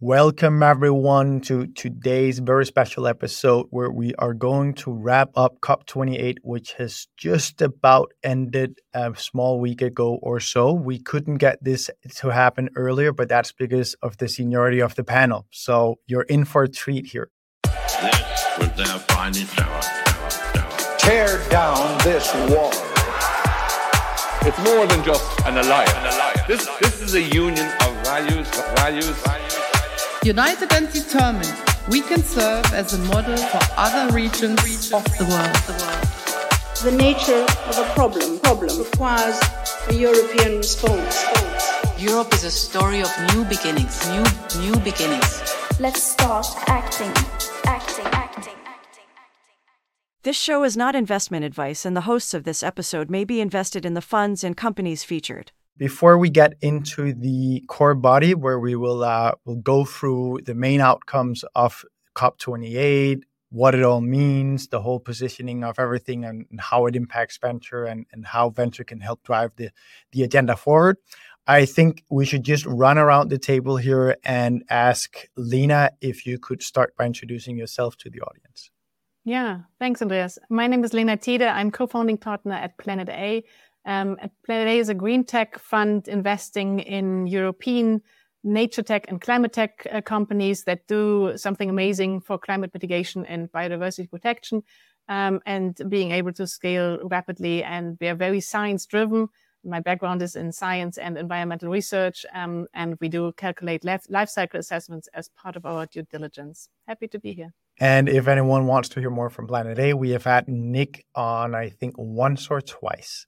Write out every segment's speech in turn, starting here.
Welcome, everyone, to today's very special episode where we are going to wrap up COP28, which has just about ended a small week ago or so. We couldn't get this to happen earlier, but that's because of the seniority of the panel. So you're in for a treat here. This was their finest hour. Tear down this wall. It's more than just an alliance. This, this is a union of values, values, United and determined, we can serve as a model for other regions of the world. The nature of a problem, problem requires a European response. Europe is a story of new beginnings, new new beginnings. Let's start acting, acting, acting, acting. This show is not investment advice, and the hosts of this episode may be invested in the funds and companies featured. Before we get into the core body, where we will uh, will go through the main outcomes of COP28, what it all means, the whole positioning of everything, and, and how it impacts venture, and, and how venture can help drive the the agenda forward. I think we should just run around the table here and ask Lena if you could start by introducing yourself to the audience. Yeah, thanks, Andreas. My name is Lena Tiede. I'm co-founding partner at Planet A, um, Planet A is a green tech fund investing in European nature tech and climate tech uh, companies that do something amazing for climate mitigation and biodiversity protection, um, and being able to scale rapidly. And we are very science driven. My background is in science and environmental research, um, and we do calculate life cycle assessments as part of our due diligence. Happy to be here. And if anyone wants to hear more from Planet A, we have had Nick on, I think, once or twice.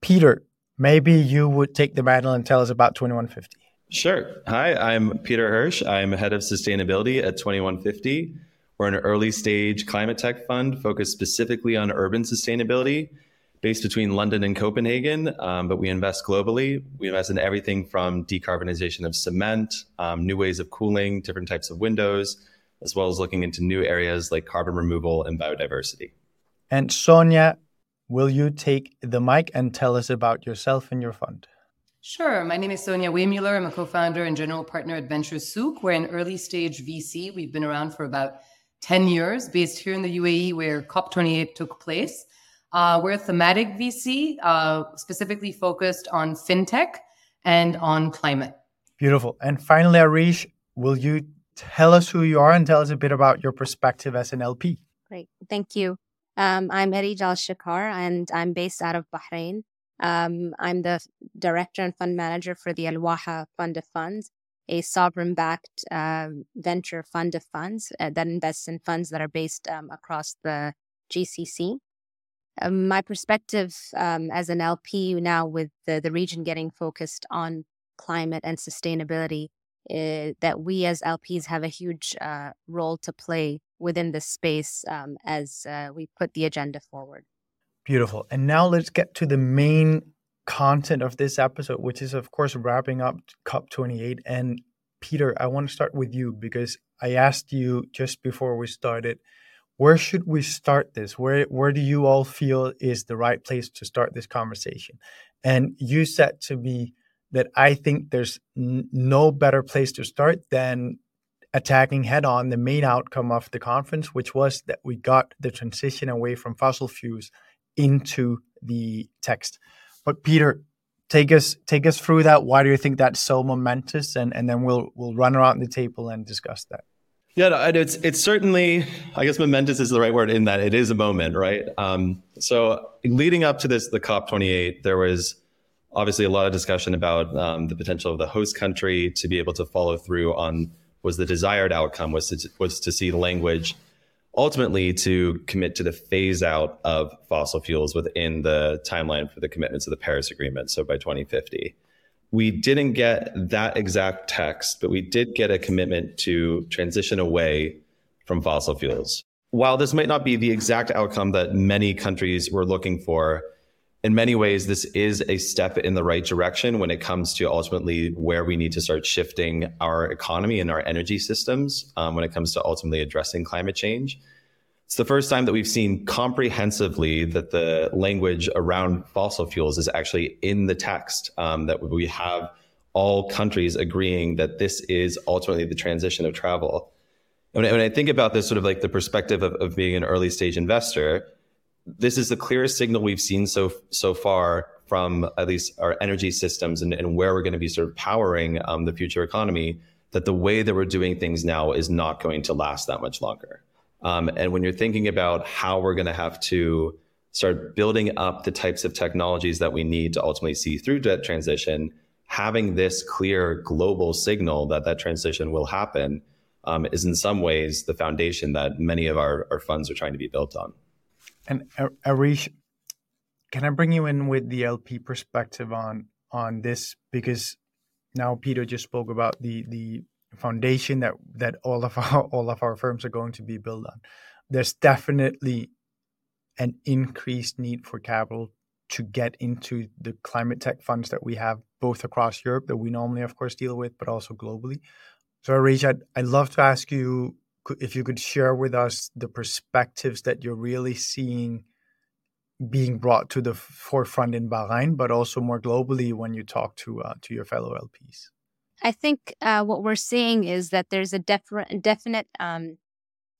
Peter, maybe you would take the mantle and tell us about 2150. Sure. Hi, I'm Peter Hirsch. I'm head of sustainability at 2150. We're an early stage climate tech fund focused specifically on urban sustainability, based between London and Copenhagen, um, but we invest globally. We invest in everything from decarbonization of cement, um, new ways of cooling, different types of windows, as well as looking into new areas like carbon removal and biodiversity. And Sonia, Will you take the mic and tell us about yourself and your fund? Sure. My name is Sonia Weymuller. I'm a co founder and general partner at VentureSouq. We're an early stage VC. We've been around for about 10 years, based here in the UAE where COP28 took place. Uh, we're a thematic VC, uh, specifically focused on fintech and on climate. Beautiful. And finally, Areije, will you tell us who you are and tell us a bit about your perspective as an LP? Great. Thank you. Um, I'm Areije Al Shakar, and I'm based out of Bahrain. Um, I'm the director and fund manager for the Al Waha Fund of Funds, a sovereign backed uh, venture fund of funds uh, that invests in funds that are based um, across the GCC. Um, my perspective um, as an LP now, with the, the region getting focused on climate and sustainability, uh, that we as LPs have a huge uh, role to play within this space um, as uh, we put the agenda forward. Beautiful. And now let's get to the main content of this episode, which is, of course, wrapping up COP28. And Peter, I want to start with you because I asked you just before we started, where should we start this? Where where do you all feel is the right place to start this conversation? And you said to me that I think there's n- no better place to start than attacking head on the main outcome of the conference, which was that we got the transition away from fossil fuels into the text. But Peter, take us take us through that. Why do you think that's so momentous? And and then we'll we'll run around the table and discuss that. Yeah, it's it's certainly I guess momentous is the right word in that it is a moment, right? Um, so leading up to this, the COP 28, there was obviously a lot of discussion about um, the potential of the host country to be able to follow through on was the desired outcome was to, was to see language ultimately to commit to the phase out of fossil fuels within the timeline for the commitments of the Paris Agreement, so by 2050. We didn't get that exact text, but we did get a commitment to transition away from fossil fuels. While this might not be the exact outcome that many countries were looking for, in many ways, this is a step in the right direction when it comes to ultimately where we need to start shifting our economy and our energy systems um, when it comes to ultimately addressing climate change. It's the first time that we've seen comprehensively that the language around fossil fuels is actually in the text, um, that we have all countries agreeing that this is ultimately the transition of travel. And when I think about this sort of like the perspective of, of being an early stage investor, this is the clearest signal we've seen so so far from at least our energy systems and, and where we're going to be sort of powering um, the future economy that the way that we're doing things now is not going to last that much longer. Um, and when you're thinking about how we're going to have to start building up the types of technologies that we need to ultimately see through that transition, having this clear global signal that that transition will happen um, is in some ways the foundation that many of our, our funds are trying to be built on. And uh, Areije, can I bring you in with the LP perspective on on this because now Peter just spoke about the the foundation that that all of our all of our firms are going to be built on. There's definitely an increased need for capital to get into the climate tech funds that we have both across Europe that we normally of course deal with, but also globally. So Areije, I'd, I'd love to ask you if you could share with us the perspectives that you're really seeing being brought to the forefront in Bahrain, but also more globally when you talk to uh, to your fellow LPs? I think uh, what we're seeing is that there's a definite definite um,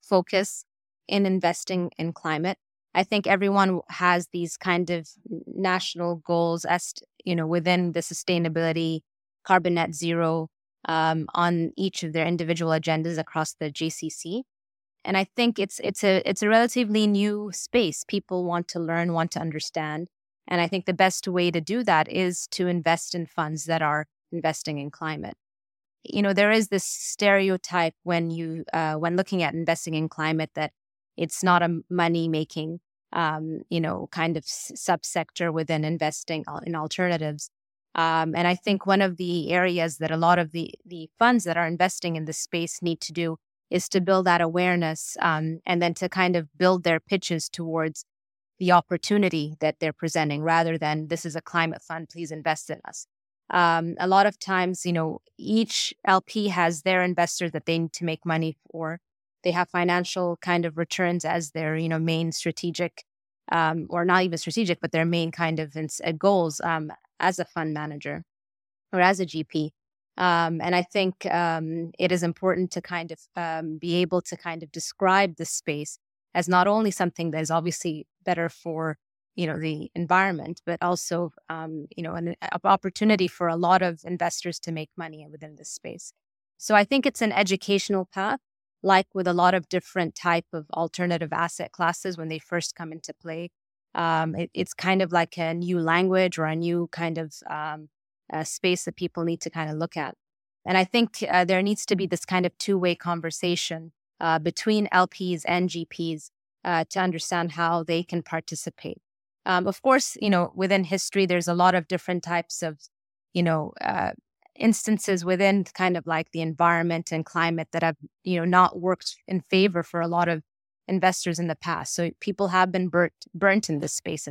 focus in investing in climate. I think everyone has these kind of national goals as you know within the sustainability, carbon net zero um, on each of their individual agendas across the GCC and I think it's it's a it's a relatively new space. People want to learn, want to understand, and I think the best way to do that is to invest in funds that are investing in climate. You know, there is this stereotype when you uh, when looking at investing in climate that it's not a money making um, you know kind of subsector within investing in alternatives. Um, and I think one of the areas that a lot of the the funds that are investing in this space need to do is to build that awareness um, and then to kind of build their pitches towards the opportunity that they're presenting rather than this is a climate fund, please invest in us. Um, a lot of times, you know, each LP has their investors that they need to make money for. They have financial kind of returns as their, you know, main strategic, um, or not even strategic, but their main kind of uh, goals um, as a fund manager or as a GP. Um, and I think um, it is important to kind of um, be able to kind of describe the space as not only something that is obviously better for you know the environment, but also um, you know an, an opportunity for a lot of investors to make money within this space. So I think it's an educational path, like with a lot of different type of alternative asset classes when they first come into play. Um, it, it's kind of like a new language or a new kind of um, uh, space that people need to kind of look at. And I think uh, there needs to be this kind of two way conversation uh, between LPs and GPs uh, to understand how they can participate. Um, of course, you know, within history, there's a lot of different types of, you know, uh, instances within kind of like the environment and climate that have, you know, not worked in favor for a lot of investors in the past. So people have been burnt burnt in this space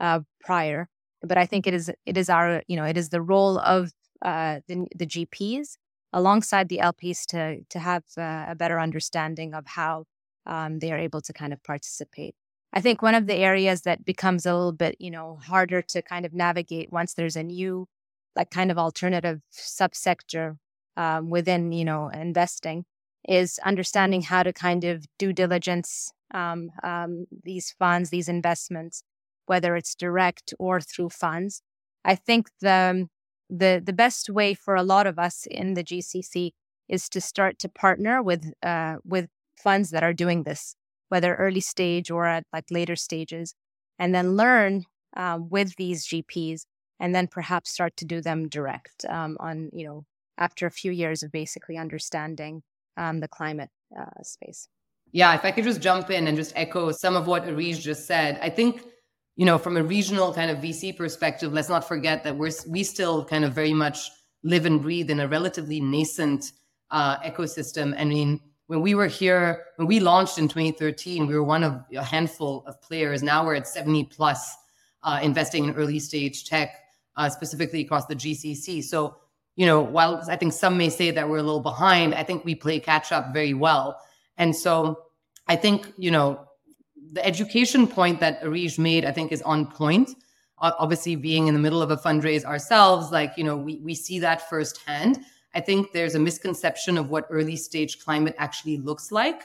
uh, prior but I think it is it is our you know it is the role of uh, the the GPs alongside the LPs to to have uh, a better understanding of how um, they are able to kind of participate. I think one of the areas that becomes a little bit you know harder to kind of navigate once there's a new like kind of alternative subsector um, within you know investing is understanding how to kind of due diligence um, um, these funds, these investments, whether it's direct or through funds. I think the, the, the best way for a lot of us in the GCC is to start to partner with, uh, with funds that are doing this, whether early stage or at like later stages, and then learn um, with these GPs and then perhaps start to do them direct um, on, you know, after a few years of basically understanding um, the climate uh, space. Yeah, if I could just jump in and just echo some of what Areije just said, I think you know, from a regional kind of VC perspective, let's not forget that we're we still kind of very much live and breathe in a relatively nascent uh, ecosystem. I mean, when we were here, when we launched in 2013, we were one of a handful of players. Now we're at 70 plus uh, investing in early stage tech, uh, specifically across the GCC. So, you know, while I think some may say that we're a little behind, I think we play catch up very well. And so I think, you know, the education point that Areije made, I think, is on point. obviously being in the middle of a fundraise ourselves, like, you know, we, we see that firsthand. I think there's a misconception of what early stage climate actually looks like.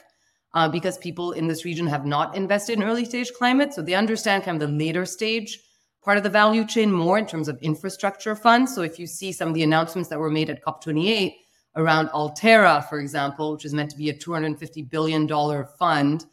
Uh, because people in this region have not invested in early stage climate. So they understand kind of the later stage part of the value chain more in terms of infrastructure funds. So if you see some of the announcements that were made at COP28 around Alterra, for example, which is meant to be a $250 billion fund,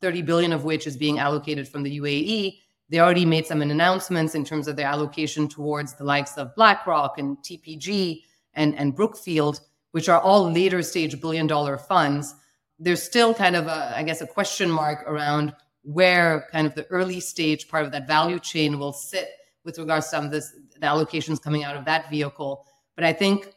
30 billion of which is being allocated from the UAE, they already made some announcements in terms of their allocation towards the likes of BlackRock and TPG and, and Brookfield, which are all later stage billion dollar funds. There's still kind of a, I guess, a question mark around where kind of the early stage part of that value chain will sit with regards to some of this, the allocations coming out of that vehicle. But I think,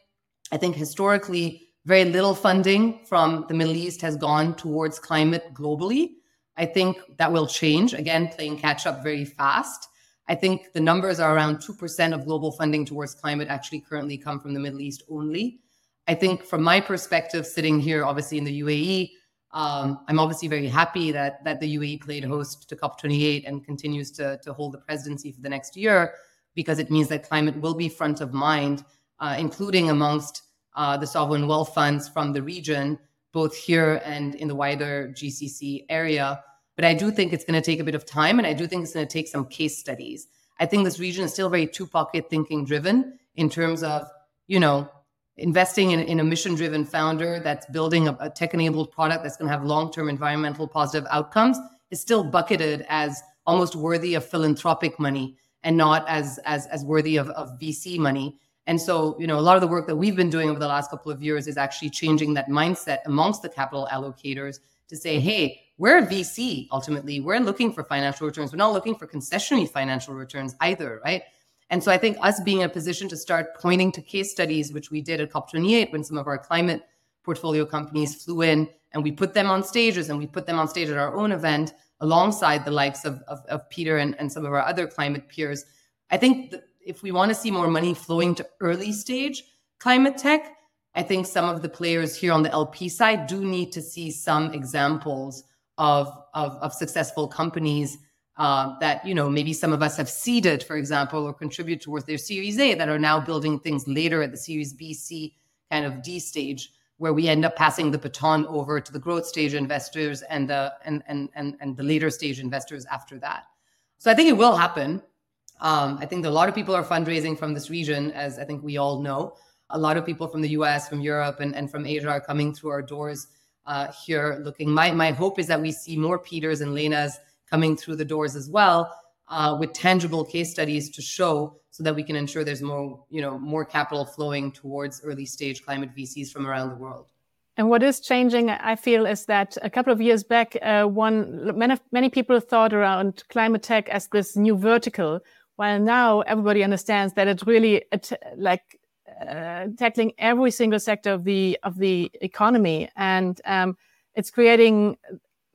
I think historically, very little funding from the Middle East has gone towards climate globally. I think that will change, again, playing catch up very fast. I think the numbers are around 2% of global funding towards climate actually currently come from the Middle East only. I think from my perspective, sitting here, obviously in the UAE, um, I'm obviously very happy that that the UAE played host to COP28 and continues to, to hold the presidency for the next year because it means that climate will be front of mind, uh, including amongst uh, the sovereign wealth funds from the region, both here and in the wider GCC area. But I do think it's going to take a bit of time, and I do think it's going to take some case studies. I think this region is still very two pocket thinking driven in terms of, you know, investing in, in a mission driven founder that's building a, a tech enabled product that's going to have long term environmental positive outcomes is still bucketed as almost worthy of philanthropic money and not as as as worthy of, of VC money. And so, you know, a lot of the work that we've been doing over the last couple of years is actually changing that mindset amongst the capital allocators to say, hey, we're a VC ultimately. We're looking for financial returns. We're not looking for concessionary financial returns either, right? And so I think us being in a position to start pointing to case studies, which we did at COP28 when some of our climate portfolio companies flew in and we put them on stages and we put them on stage at our own event alongside the likes of, of, of Peter and, and some of our other climate peers. I think if we want to see more money flowing to early stage climate tech, I think some of the players here on the LP side do need to see some examples of, of, of successful companies uh, that you know maybe some of us have seeded, for example, or contribute towards their Series A that are now building things later at the Series B, C kind of D stage, where we end up passing the baton over to the growth stage investors and the and and and, and the later stage investors after that. So I think it will happen. Um, I think a lot of people are fundraising from this region, as I think we all know. A lot of people from the US, from Europe, and, and from Asia are coming through our doors uh, here looking. My, my hope is that we see more Peters and Lenas coming through the doors as well uh, with tangible case studies to show so that we can ensure there's more, you know, more capital flowing towards early stage climate VCs from around the world. And what is changing, I feel, is that a couple of years back, uh, one many, many people thought around climate tech as this new vertical, while now everybody understands that it's really like uh, tackling every single sector of the of the economy, and um, it's creating.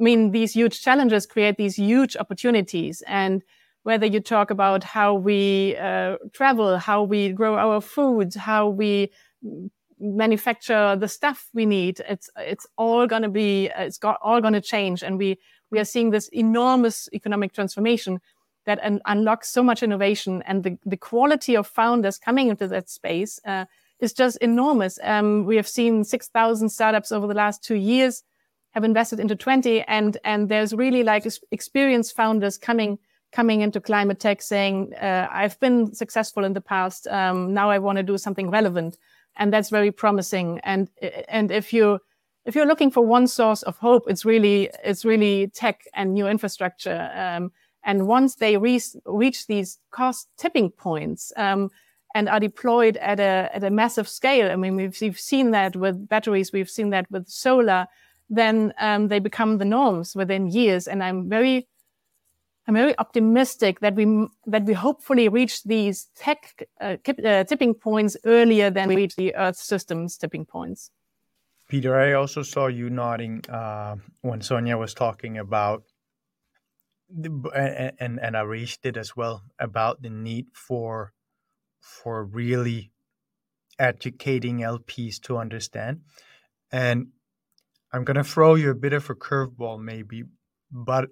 I mean, these huge challenges create these huge opportunities, and whether you talk about how we uh, travel, how we grow our food, how we manufacture the stuff we need, it's it's all going to be it's got, all going to change, and we we are seeing this enormous economic transformation that un- unlocks so much innovation. And the, the quality of founders coming into that space uh, is just enormous. Um, we have seen 6,000 startups over the last two years have invested into 20 and, and there's really like experienced founders coming, coming into climate tech saying, uh, I've been successful in the past. Um, now I want to do something relevant. And that's very promising. And, and if you, if you're looking for one source of hope, it's really, it's really tech and new infrastructure. Um, and once they re- reach these cost tipping points um, and are deployed at a, at a massive scale, I mean, we've, we've seen that with batteries, we've seen that with solar, then um, they become the norms within years. And I'm very, I'm very optimistic that we that we hopefully reach these tech uh, uh, tipping points earlier than we reach the Earth system's tipping points. Peter, I also saw you nodding uh, when Sonia was talking about and and, and Areije did as well about the need for for really educating LPs to understand. And I'm gonna throw you a bit of a curveball, maybe, but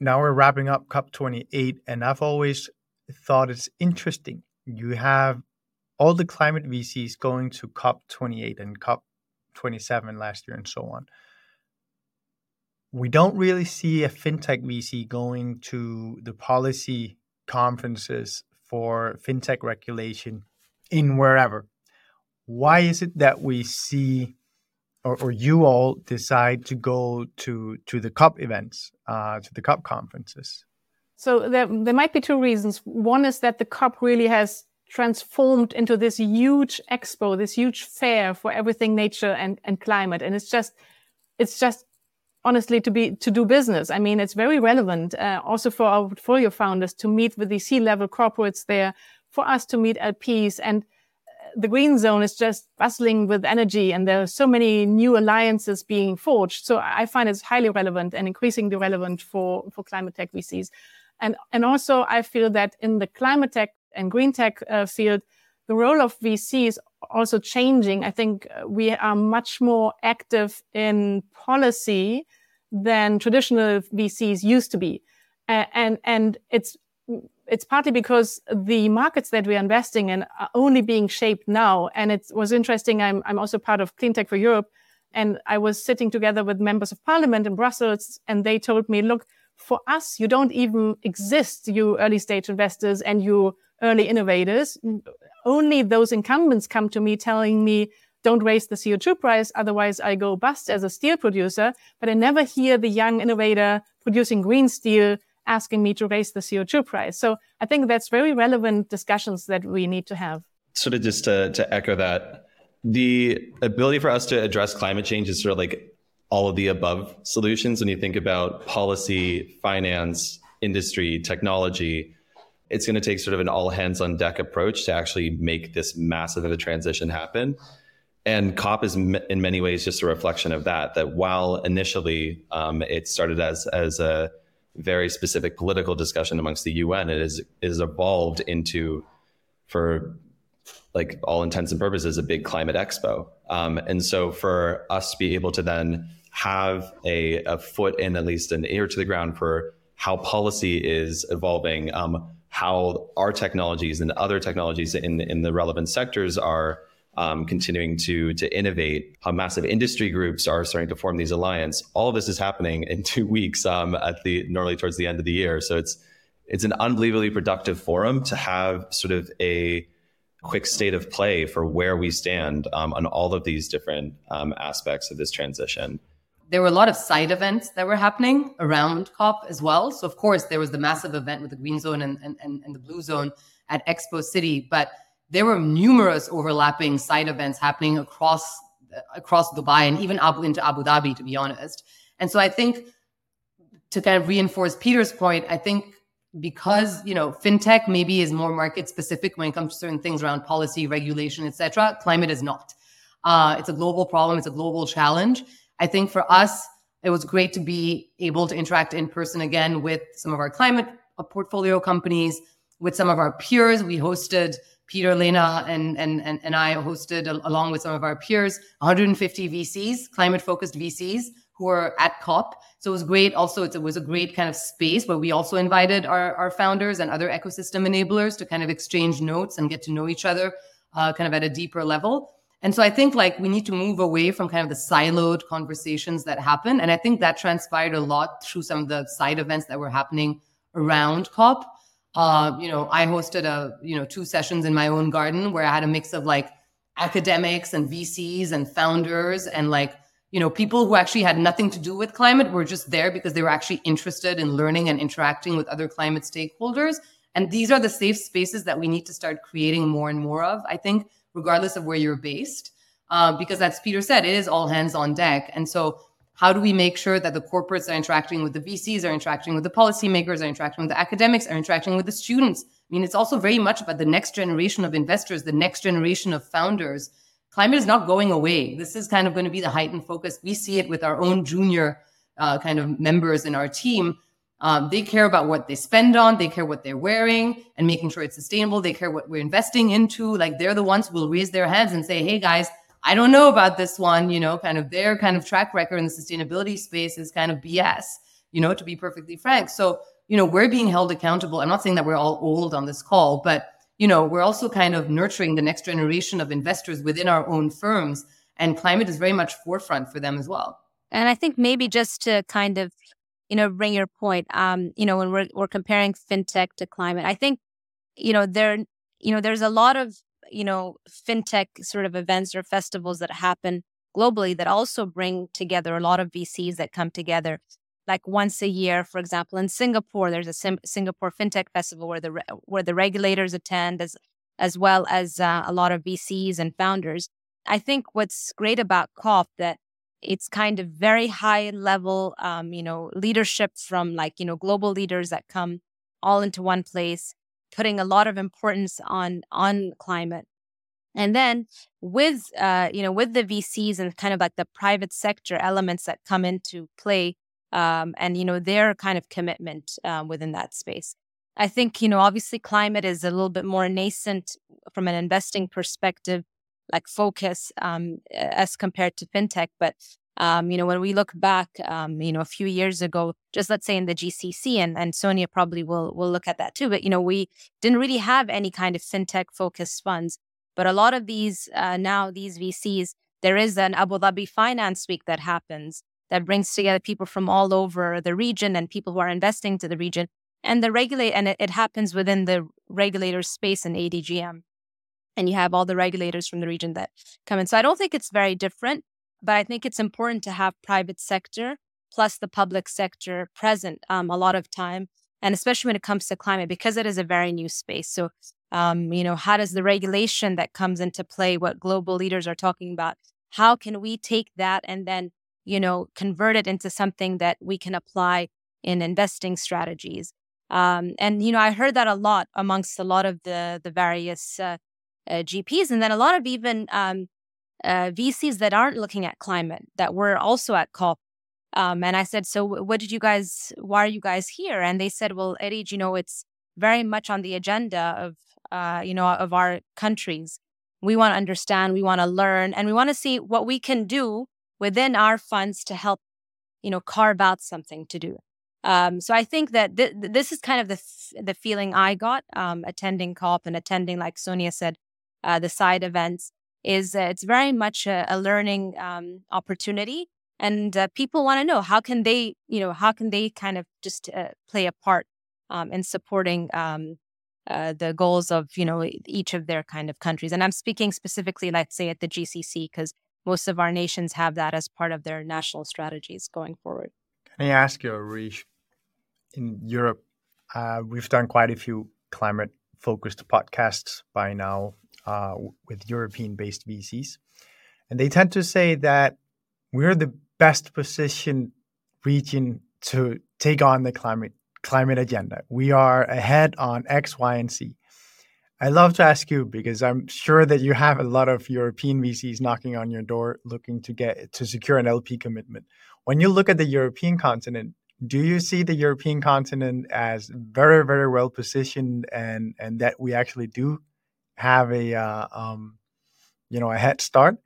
now we're wrapping up COP28, and I've always thought it's interesting. You have all the climate VCs going to COP28 and COP27 last year and so on. We don't really see a fintech VC going to the policy conferences for fintech regulation in wherever. Why is it that we see or, or you all decide to go to to the COP events, uh, to the COP conferences? So there, there might be two reasons. One is that the COP really has transformed into this huge expo, this huge fair for everything nature and, and climate. And it's just, it's just honestly to be, to do business. I mean, it's very relevant, uh, also for our portfolio founders to meet with the C-level corporates there, for us to meet LPs and the green zone is just bustling with energy and there are so many new alliances being forged. So I find it's highly relevant and increasingly relevant for, for climate tech VCs. And, and also I feel that in the climate tech and green tech uh, field, the role of VC is also changing. I think uh, we are much more active in policy than traditional VCs used to be. Uh, and, and it's, it's partly because the markets that we are investing in are only being shaped now. And it was interesting. I'm, I'm also part of Clean Tech for Europe. And I was sitting together with members of parliament in Brussels and they told me, look, for us, you don't even exist, you early stage investors and you early innovators. Only those incumbents come to me telling me, don't raise the CO2 price, otherwise I go bust as a steel producer. But I never hear the young innovator producing green steel asking me to raise the CO2 price. So I think that's very relevant discussions that we need to have. Sort of just to, to echo that, the ability for us to address climate change is sort of like all of the above solutions. When you think about policy, finance, industry, technology, it's going to take sort of an all hands on deck approach to actually make this massive of a transition happen. And COP is in many ways just a reflection of that. That while initially um, it started as as a very specific political discussion amongst the UN, it is is evolved into, for like all intents and purposes, a big climate expo. Um, and so for us to be able to then have a, a foot in at least an ear to the ground for how policy is evolving, um, how our technologies and other technologies in, in the relevant sectors are um, continuing to, to innovate, how massive industry groups are starting to form these alliances. All of this is happening in two weeks um, at the normally towards the end of the year. So it's it's an unbelievably productive forum to have sort of a quick state of play for where we stand um, on all of these different um, aspects of this transition there were a lot of side events that were happening around COP as well. So, of course, there was the massive event with the green zone and, and, and the blue zone at Expo City, but there were numerous overlapping side events happening across across Dubai and even Abu, into Abu Dhabi, to be honest. And so, I think to kind of reinforce Peter's point, I think because you know fintech maybe is more market specific when it comes to certain things around policy, regulation, etc. Climate is not. Uh, it's a global problem. It's a global challenge. I think for us, it was great to be able to interact in person again with some of our climate portfolio companies, with some of our peers. We hosted Peter, Lena, and and and, and I hosted along with some of our peers 150 VCs, climate focused VCs who were at COP. So it was great. Also, it was a great kind of space where we also invited our, our founders and other ecosystem enablers to kind of exchange notes and get to know each other uh, kind of at a deeper level. And so I think like we need to move away from kind of the siloed conversations that happen. And I think that transpired a lot through some of the side events that were happening around COP. Uh, you know, I hosted a, you know, two sessions in my own garden where I had a mix of like academics and VCs and founders and like, you know, people who actually had nothing to do with climate were just there because they were actually interested in learning and interacting with other climate stakeholders. And these are the safe spaces that we need to start creating more and more of, I think, regardless of where you're based. Uh, because as Peter said, it is all hands on deck. And so, how do we make sure that the corporates are interacting with the VCs, are interacting with the policymakers, are interacting with the academics, are interacting with the students? I mean, it's also very much about the next generation of investors, the next generation of founders. Climate is not going away. This is kind of going to be the heightened focus. We see it with our own junior uh, kind of members in our team um, they care about what they spend on, they care what they're wearing and making sure it's sustainable. They care what we're investing into. Like they're the ones who will raise their hands and say, hey guys, I don't know about this one. You know, kind of their kind of track record in the sustainability space is kind of BS. you know, to be perfectly frank. So, you know, we're being held accountable. I'm not saying that we're all old on this call, but, you know, we're also kind of nurturing the next generation of investors within our own firms. And climate is very much forefront for them as well. And I think maybe just to kind of, you know, bring your point, um, you know, when we're, we're comparing fintech to climate, I think, you know, there, you know, there's a lot of, you know, fintech sort of events or festivals that happen globally that also bring together a lot of VCs that come together like once a year. For example, in Singapore, there's a Sim- Singapore FinTech Festival where the re- where the regulators attend as as well as uh, a lot of VCs and founders. I think what's great about COP that it's kind of very high level, um, you know, leadership from like you know global leaders that come all into one place, putting a lot of importance on on climate. And then with uh, you know with the VCs and kind of like the private sector elements that come into play, um, and you know their kind of commitment um, within that space. I think you know obviously climate is a little bit more nascent from an investing perspective, like focus um, as compared to fintech. But um, you know when we look back, um, you know a few years ago, just let's say in the GCC, and and Sonia probably will will look at that too. But you know we didn't really have any kind of fintech focused funds, but a lot of these uh, now these VCs. There is an Abu Dhabi Finance Week that happens that brings together people from all over the region and people who are investing to the region. And the regulate and it, it happens within the regulator space in ADGM. And you have all the regulators from the region that come in. So I don't think it's very different, but I think it's important to have private sector plus the public sector present um, a lot of time. And especially when it comes to climate, because it is a very new space. So, um, you know, how does the regulation that comes into play, what global leaders are talking about, how can we take that and then you know, convert it into something that we can apply in investing strategies. Um, and you know, I heard that a lot amongst a lot of the the various uh, uh, GPs, and then a lot of even um, uh, VCs that aren't looking at climate that were also at COP. Um, and I said, so what did you guys? Why are you guys here? And they said, well, Eddie, you know, it's very much on the agenda of uh, you know of our countries. We want to understand, we want to learn, and we want to see what we can do within our funds to help, you know, carve out something to do. Um, so I think that th- this is kind of the f- the feeling I got um, attending COP and attending, like Sonia said, uh, the side events. Is uh, it's very much a, a learning um, opportunity, and uh, people want to know how can they, you know, how can they kind of just uh, play a part um, in supporting um, uh, the goals of you know each of their kind of countries. And I'm speaking specifically, let's say, at the GCC because most of our nations have that as part of their national strategies going forward. Can I ask you, Areije? In Europe, uh, we've done quite a few climate focused podcasts by now uh, with European based VCs. And they tend to say that we're the best positioned region to take on the climate climate agenda. We are ahead on X, Y, and Z. I love to ask you because I'm sure that you have a lot of European VCs knocking on your door looking to get to secure an LP commitment. When you look at the European continent, do you see the European continent as very, very well positioned and and that we actually do have a uh, um, you know a head start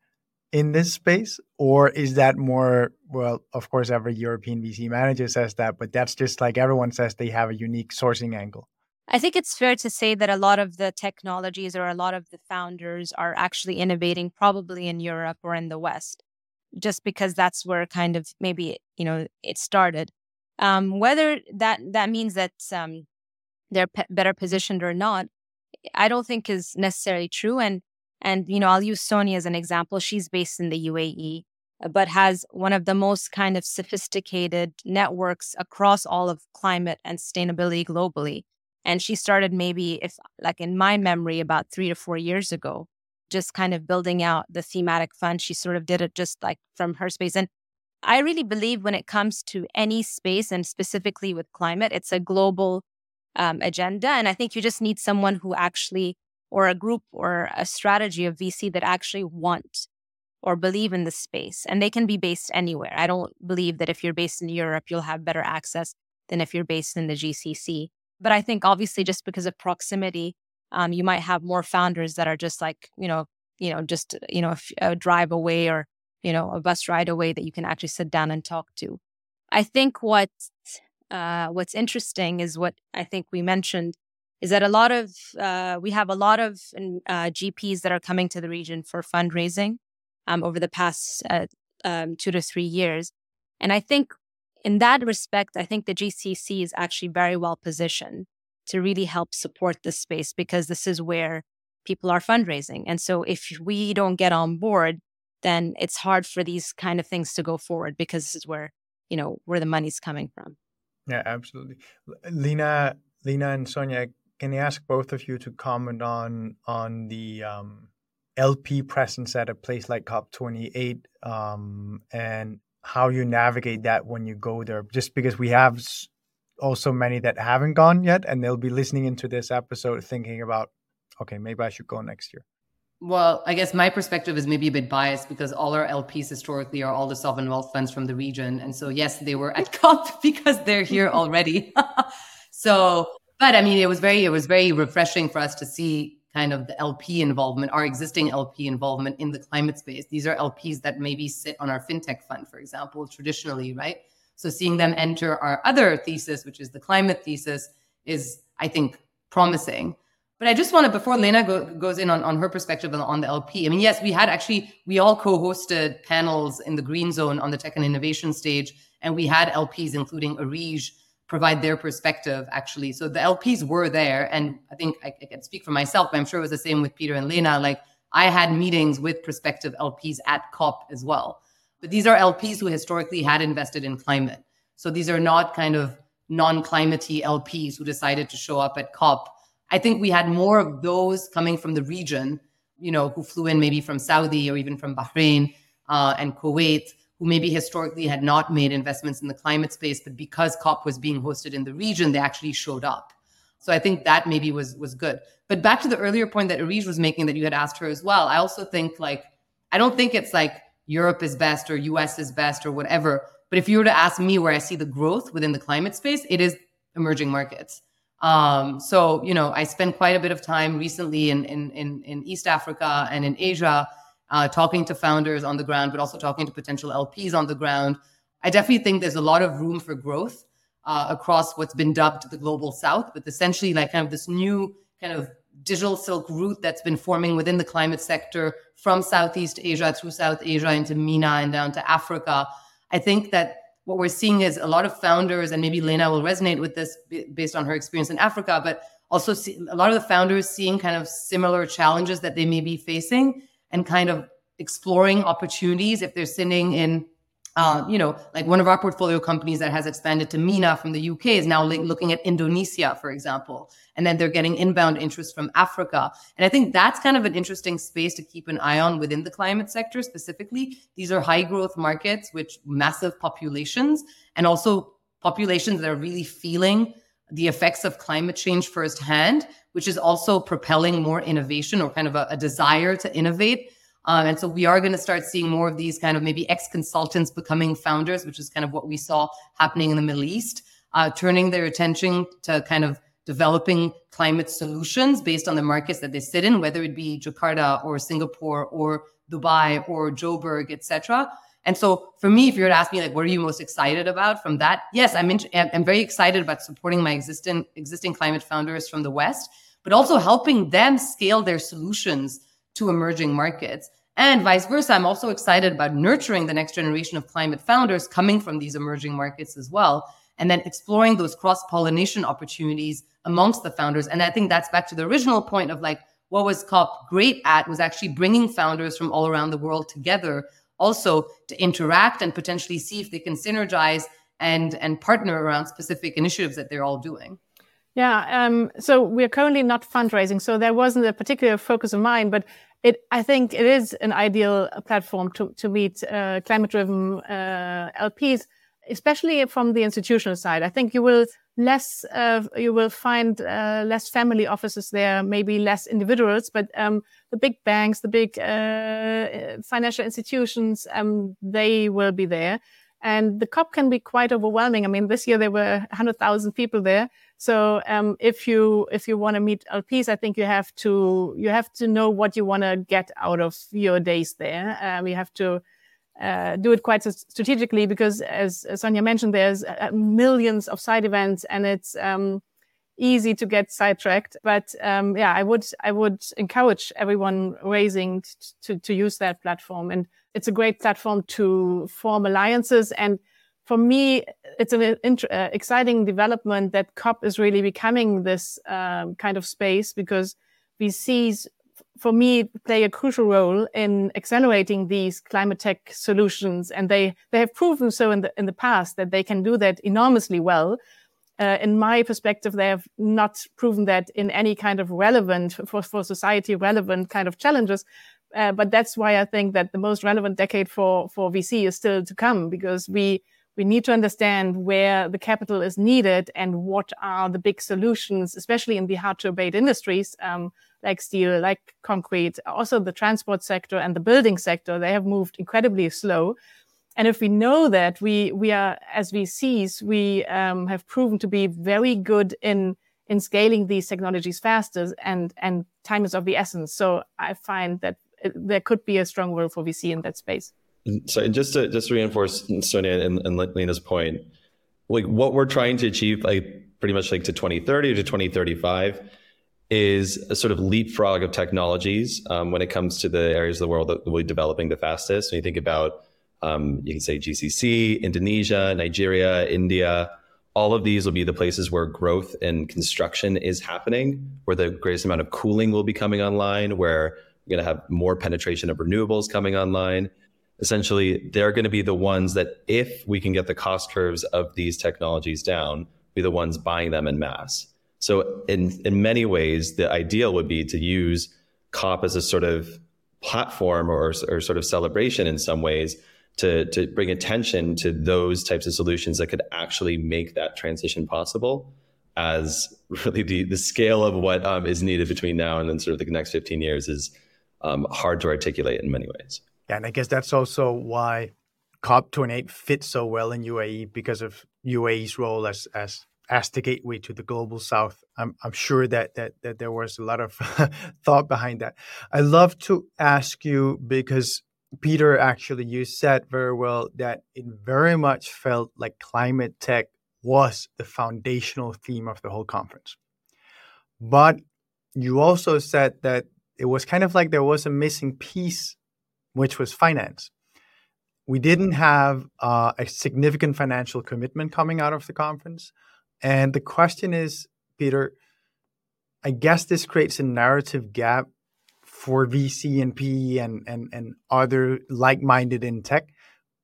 in this space, or is that more well? Of course, every European VC manager says that, but that's just like everyone says they have a unique sourcing angle. I think it's fair to say that a lot of the technologies or a lot of the founders are actually innovating probably in Europe or in the West, just because that's where kind of maybe you know it started. Um, whether that that means that um, they're better positioned or not, I don't think is necessarily true. And and you know I'll use Sony as an example. She's based in the UAE, uh, but has one of the most kind of sophisticated networks across all of climate and sustainability globally. And she started maybe, if like in my memory, about three to four years ago, just kind of building out the thematic fund. She sort of did it just like from her space. And I really believe when it comes to any space and specifically with climate, it's a global um, agenda. And I think you just need someone who actually, or a group or a strategy of VC that actually want or believe in the space. And they can be based anywhere. I don't believe that if you're based in Europe, you'll have better access than if you're based in the GCC. But I think obviously just because of proximity, um, you might have more founders that are just like, you know, you know, just, you know, a, drive away or, you know, a bus ride away that you can actually sit down and talk to. I think what uh, what's interesting is what I think we mentioned is that a lot of uh, we have a lot of uh, GPs that are coming to the region for fundraising um, over the past uh, um, two to three years, and I think in that respect, I think the GCC is actually very well positioned to really help support this space because this is where people are fundraising, and so if we don't get on board, then it's hard for these kind of things to go forward because this is where you know where the money's coming from. Yeah, absolutely. Lena, Lena and Sonia, can I ask both of you to comment on on the um, LP presence at a place like COP28 um, and how you navigate that when you go there? Just because we have also many that haven't gone yet, and they'll be listening into this episode thinking about, okay, maybe I should go next year. Well, I guess my perspective is maybe a bit biased because all our LPs historically are all the sovereign wealth funds from the region. And so, yes, they were at COP because they're here already. so, but I mean, it was very, it was very refreshing for us to see kind of the LP involvement, our existing LP involvement in the climate space. These are LPs that maybe sit on our fintech fund, for example, traditionally, right? So seeing them enter our other thesis, which is the climate thesis, is, I think, promising. But I just want to, before Lena go, goes in on, on her perspective on the LP, I mean, yes, we had actually, we all co hosted panels in the green zone on the tech and innovation stage, and we had LPs, including Areije, provide their perspective actually. So the LPs were there. And I think I, I can speak for myself, but I'm sure it was the same with Peter and Lena. Like I had meetings with prospective LPs at COP as well. But these are LPs who historically had invested in climate. So these are not kind of non climatey LPs who decided to show up at COP I think we had more of those coming from the region, you know, who flew in maybe from Saudi or even from Bahrain uh, and Kuwait, who maybe historically had not made investments in the climate space, but because COP was being hosted in the region, they actually showed up. So I think that maybe was was good. But back to the earlier point that Areije was making that you had asked her as well, I also think like I don't think it's like Europe is best or US is best or whatever. But if you were to ask me where I see the growth within the climate space, it is emerging markets. Um, so, you know, I spent quite a bit of time recently in, in, in, in East Africa and in Asia, uh, talking to founders on the ground, but also talking to potential LPs on the ground. I definitely think there's a lot of room for growth uh, across what's been dubbed the global south, but essentially like kind of this new kind of digital silk route that's been forming within the climate sector from Southeast Asia through South Asia into MENA and down to Africa. I think that what we're seeing is a lot of founders, and maybe Lena will resonate with this based on her experience in Africa, but also see, a lot of the founders seeing kind of similar challenges that they may be facing and kind of exploring opportunities if they're sitting in uh, you know, like one of our portfolio companies that has expanded to MENA from the UK is now looking at Indonesia, for example. And then they're getting inbound interest from Africa. And I think that's kind of an interesting space to keep an eye on within the climate sector specifically. These are high growth markets, which massive populations and also populations that are really feeling the effects of climate change firsthand, which is also propelling more innovation or kind of a, a desire to innovate um, and so we are going to start seeing more of these kind of maybe ex consultants becoming founders, which is kind of what we saw happening in the Middle East, uh, turning their attention to kind of developing climate solutions based on the markets that they sit in, whether it be Jakarta or Singapore or Dubai or Joburg, etc. And so for me, if you were to ask me, like, what are you most excited about from that? Yes, I'm, I'm very excited about supporting my existing, existing climate founders from the West, but also helping them scale their solutions to emerging markets. And vice versa, I'm also excited about nurturing the next generation of climate founders coming from these emerging markets as well, and then exploring those cross pollination opportunities amongst the founders. And I think that's back to the original point of like, what was COP great at was actually bringing founders from all around the world together also to interact and potentially see if they can synergize and and partner around specific initiatives that they're all doing. Yeah, um, so we're currently not fundraising, so there wasn't a particular focus of mine, but it, I think it is an ideal platform to, to meet uh, climate-driven uh, LPs, especially from the institutional side. I think you will less, uh, you will find uh, less family offices there, maybe less individuals, but um, the big banks, the big uh, financial institutions, um, they will be there. And the COP can be quite overwhelming. I mean, this year there were 100,000 people there. So um, if you if you want to meet LPs, I think you have to you have to know what you want to get out of your days there. Um, you have to uh, do it quite strategically because, as, Sonia mentioned, there's uh, millions of side events and it's um, easy to get sidetracked. But um, yeah, I would I would encourage everyone raising to to use that platform, and it's a great platform to form alliances. And for me, it's an uh, exciting development that COP is really becoming this um, kind of space because VCs for me play a crucial role in accelerating these climate tech solutions. And they they have proven so in the in the past that they can do that enormously well. Uh, in my perspective they have not proven that in any kind of relevant for, for society relevant kind of challenges. Uh, but that's why i think that the most relevant decade for for vc is still to come because we we need to understand where the capital is needed and what are the big solutions, especially in the hard to abate industries um, like steel, like concrete, also the transport sector and the building sector. They have moved incredibly slow. And if we know that, we we are as VCs, we um, have proven to be very good in in scaling these technologies faster, and and time is of the essence. So I find that uh, there could be a strong role for VC in that space. So just to just to reinforce Sonia and, and Lena's point, like what we're trying to achieve, like pretty much like to 2030 to 2035, is a sort of leapfrog of technologies um, when it comes to the areas of the world that will be developing the fastest. When you think about, um, you can say GCC, Indonesia, Nigeria, India, all of these will be the places where growth and construction is happening, where the greatest amount of cooling will be coming online, where you're going to have more penetration of renewables coming online essentially they're going to be the ones that if we can get the cost curves of these technologies down be the ones buying them in mass so in in many ways the ideal would be to use cop as a sort of platform or, or sort of celebration in some ways to, to bring attention to those types of solutions that could actually make that transition possible as really the, the scale of what um, is needed between now and then sort of the next 15 years is um, hard to articulate in many ways. Yeah, and I guess that's also why COP28 fits so well in UAE because of UAE's role as as as the gateway to the global south. I'm I'm sure that that that there was a lot of thought behind that. I love to ask you because Peter actually you said very well that it very much felt like climate tech was the foundational theme of the whole conference. But you also said that it was kind of like there was a missing piece which was finance. We didn't have uh, a significant financial commitment coming out of the conference. And the question is, Peter, I guess this creates a narrative gap for VC and PE and, and, and other like minded in tech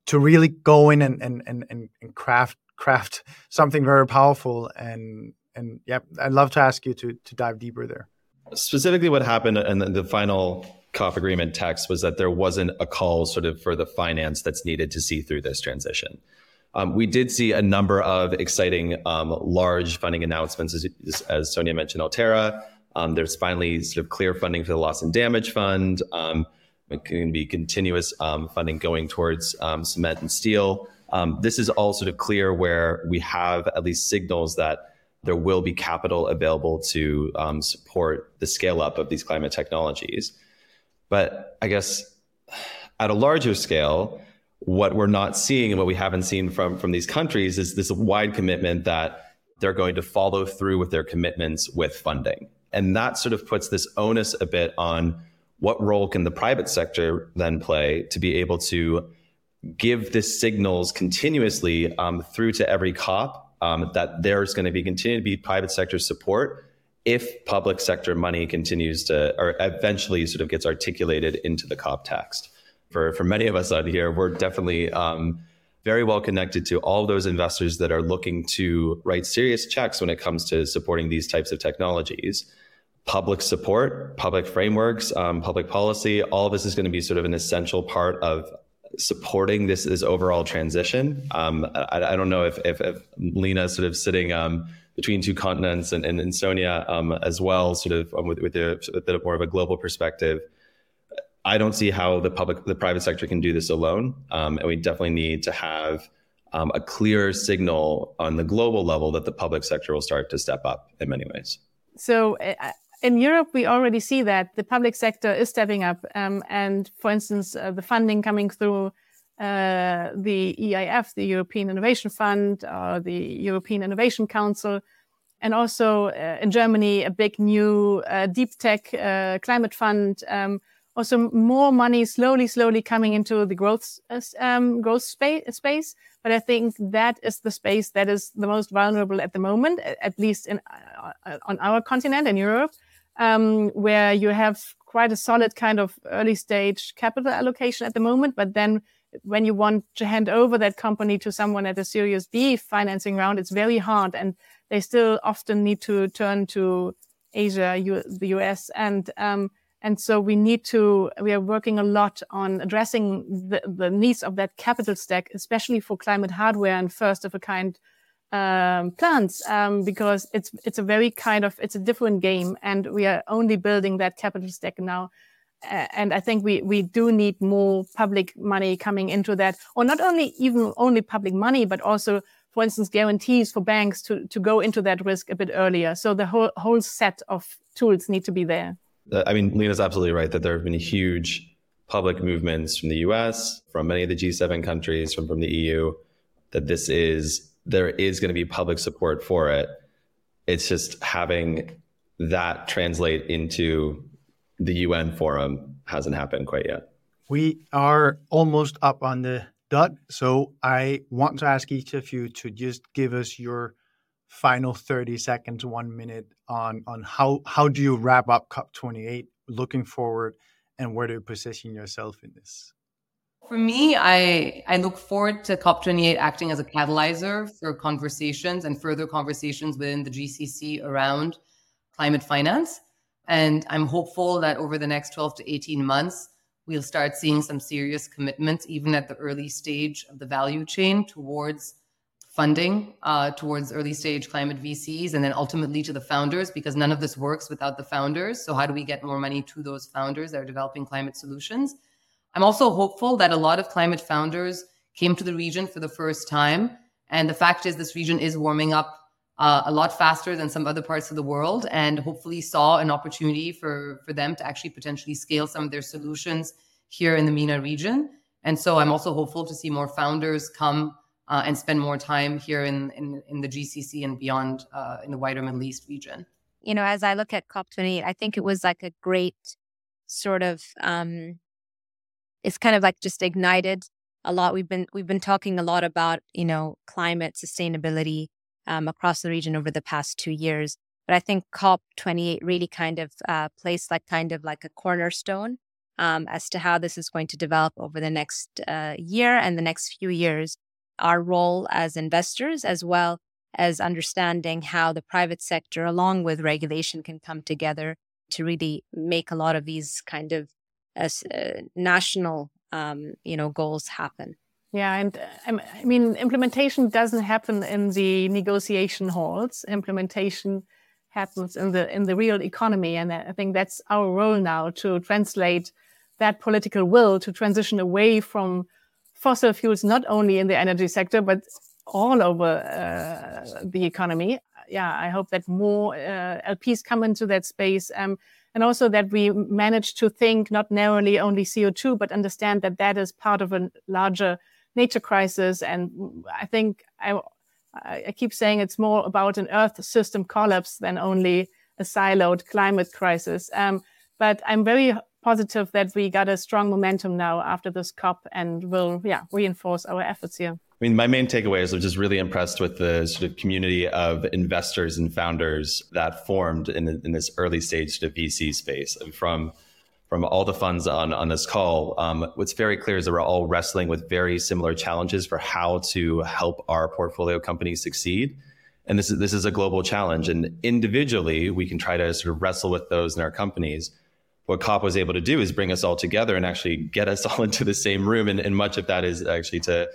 to really go in and, and, and, and craft craft something very powerful and and yeah i'd love to ask you to to dive deeper there specifically what happened in the, the final COP agreement text was that there wasn't a call sort of for the finance that's needed to see through this transition. Um, we did see a number of exciting um, large funding announcements, as, as, Sonia mentioned, Alterra. Um, there's finally sort of clear funding for the loss and damage fund. Um, it can be continuous um, funding going towards um, cement and steel. this is all sort of clear where we have at least signals that there will be capital available to support the scale up of these climate technologies. But I guess at a larger scale, what we're not seeing and what we haven't seen from, from these countries is this wide commitment that they're going to follow through with their commitments with funding. And that sort of puts this onus a bit on what role can the private sector then play to be able to give this signals continuously um, through to every COP um, that there's going to be continue to be private sector support if public sector money continues to, or eventually sort of gets articulated into the COP text. For, for many of us out here, we're definitely um, very well connected to all those investors that are looking to write serious checks when it comes to supporting these types of technologies. Public support, public frameworks, um, public policy, all of this is going to be sort of an essential part of supporting this, this overall transition. Um, I, I, don't know if, if, if Lena is sort of sitting um, between two continents and, and, and Sonia um, as well, sort of um, with, with a, a, bit more of a global perspective. I don't see how the public, the private sector can do this alone, um, and we definitely need to have um, a clear signal on the global level that the public sector will start to step up in many ways. So. Uh, in Europe, we already see that the public sector is stepping up, um, and for instance, uh, the funding coming through uh, the EIF, the European Innovation Fund, or the European Innovation Council, and also uh, in Germany, a big new uh, deep tech uh, climate fund. Um, also, more money slowly, slowly coming into the growth um, growth space, space. But I think that is the space that is the most vulnerable at the moment, at least in uh, on our continent in Europe, um, where you have quite a solid kind of early stage capital allocation at the moment. But then when you want to hand over that company to someone at a Series B financing round, it's very hard. And they still often need to turn to Asia, U- the US. And, um, and so we need to, we are working a lot on addressing the, the needs of that capital stack, especially for climate hardware and first of a kind um, plants, um, because it's, it's a very kind of, it's a different game. And we are only building that capital stack now and I think we we do need more public money coming into that, or not only even only public money, but also, for instance, guarantees for banks to to go into that risk a bit earlier. So the whole whole set of tools need to be there. Uh, I mean, Lena's absolutely right that there have been huge public movements from the U.S., from many of the G7 countries, from from the EU, that this is there is going to be public support for it. It's just having that translate into the UN forum hasn't happened quite yet. We are almost up on the dot. So I want to ask each of you to just give us your final 30 seconds, one minute on, on how, how do you wrap up COP28 looking forward and where do you position yourself in this? For me, I, I look forward to COP28 acting as a catalyzer for conversations and further conversations within the GCC around climate finance. And I'm hopeful that over the next 12 to 18 months, we'll start seeing some serious commitments, even at the early stage of the value chain, towards funding, uh, towards early stage climate VCs, and then ultimately to the founders, because none of this works without the founders. So, how do we get more money to those founders that are developing climate solutions? I'm also hopeful that a lot of climate founders came to the region for the first time. And the fact is, this region is warming up uh, a lot faster than some other parts of the world and hopefully saw an opportunity for, for them to actually potentially scale some of their solutions here in the MENA region. And so I'm also hopeful to see more founders come uh, and spend more time here in, in, in the GCC and beyond uh, in the wider Middle East region. You know, as I look at COP28, I think it was like a great sort of, um, it's kind of like just ignited a lot. We've been, we've been talking a lot about, you know, climate sustainability um, across the region over the past two years. But I think COP28 really kind of uh, placed like kind of like a cornerstone um, as to how this is going to develop over the next uh, year and the next few years. Our role as investors, as well as understanding how the private sector, along with regulation, can come together to really make a lot of these kind of uh, uh national, um, you know, goals happen. Yeah, and um, I mean, implementation doesn't happen in the negotiation halls. Implementation happens in the in the real economy, and I think that's our role now to translate that political will to transition away from fossil fuels, not only in the energy sector but all over uh, the economy. Yeah, I hope that more uh, LPs come into that space. Um, and also that we manage to think not narrowly only CO2, but understand that that is part of a larger nature crisis. And I think I, I keep saying it's more about an Earth system collapse than only a siloed climate crisis. Um, but I'm very positive that we got a strong momentum now after this COP and will, yeah, reinforce our efforts here. I mean, my main takeaway is I'm just really impressed with the sort of community of investors and founders that formed in, in this early stage of VC space. And From from all the funds on, on this call, um, what's very clear is that we're all wrestling with very similar challenges for how to help our portfolio companies succeed. And this is, this is a global challenge. And individually, we can try to sort of wrestle with those in our companies. What COP was able to do is bring us all together and actually get us all into the same room. And, and much of that is actually to,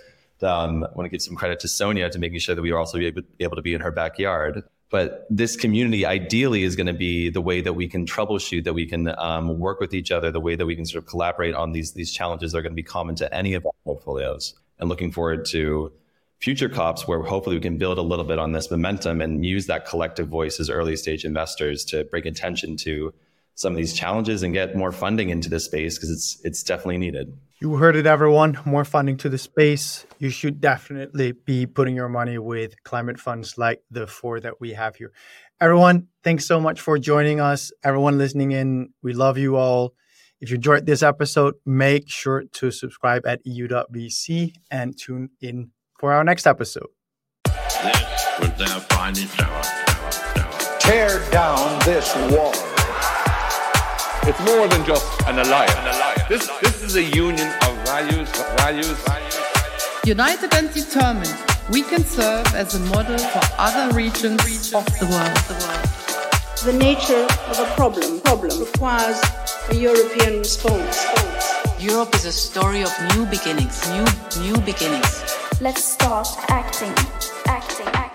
um, I want to give some credit to Sonia to making sure that we are also able, able to be in her backyard. But this community ideally is going to be the way that we can troubleshoot, that we can um, work with each other, the way that we can sort of collaborate on these these challenges that are going to be common to any of our portfolios. And looking forward to future COPs where hopefully we can build a little bit on this momentum and use that collective voice as early stage investors to bring attention to some of these challenges and get more funding into this space because it's it's definitely needed. You heard it, everyone. More funding to the space. You should definitely be putting your money with climate funds like the four that we have here. Everyone, thanks so much for joining us. Everyone listening in, we love you all. If you enjoyed this episode, make sure to subscribe at eu.vc and tune in for our next episode. This was their finest hour. Tear down this wall. It's more than just an alliance. This, this is a union of values, values, values. United and determined, we can serve as a model for other regions of the world. The nature of a problem problem requires a European response. Europe is a story of new beginnings, new new beginnings. Let's start acting, acting, acting.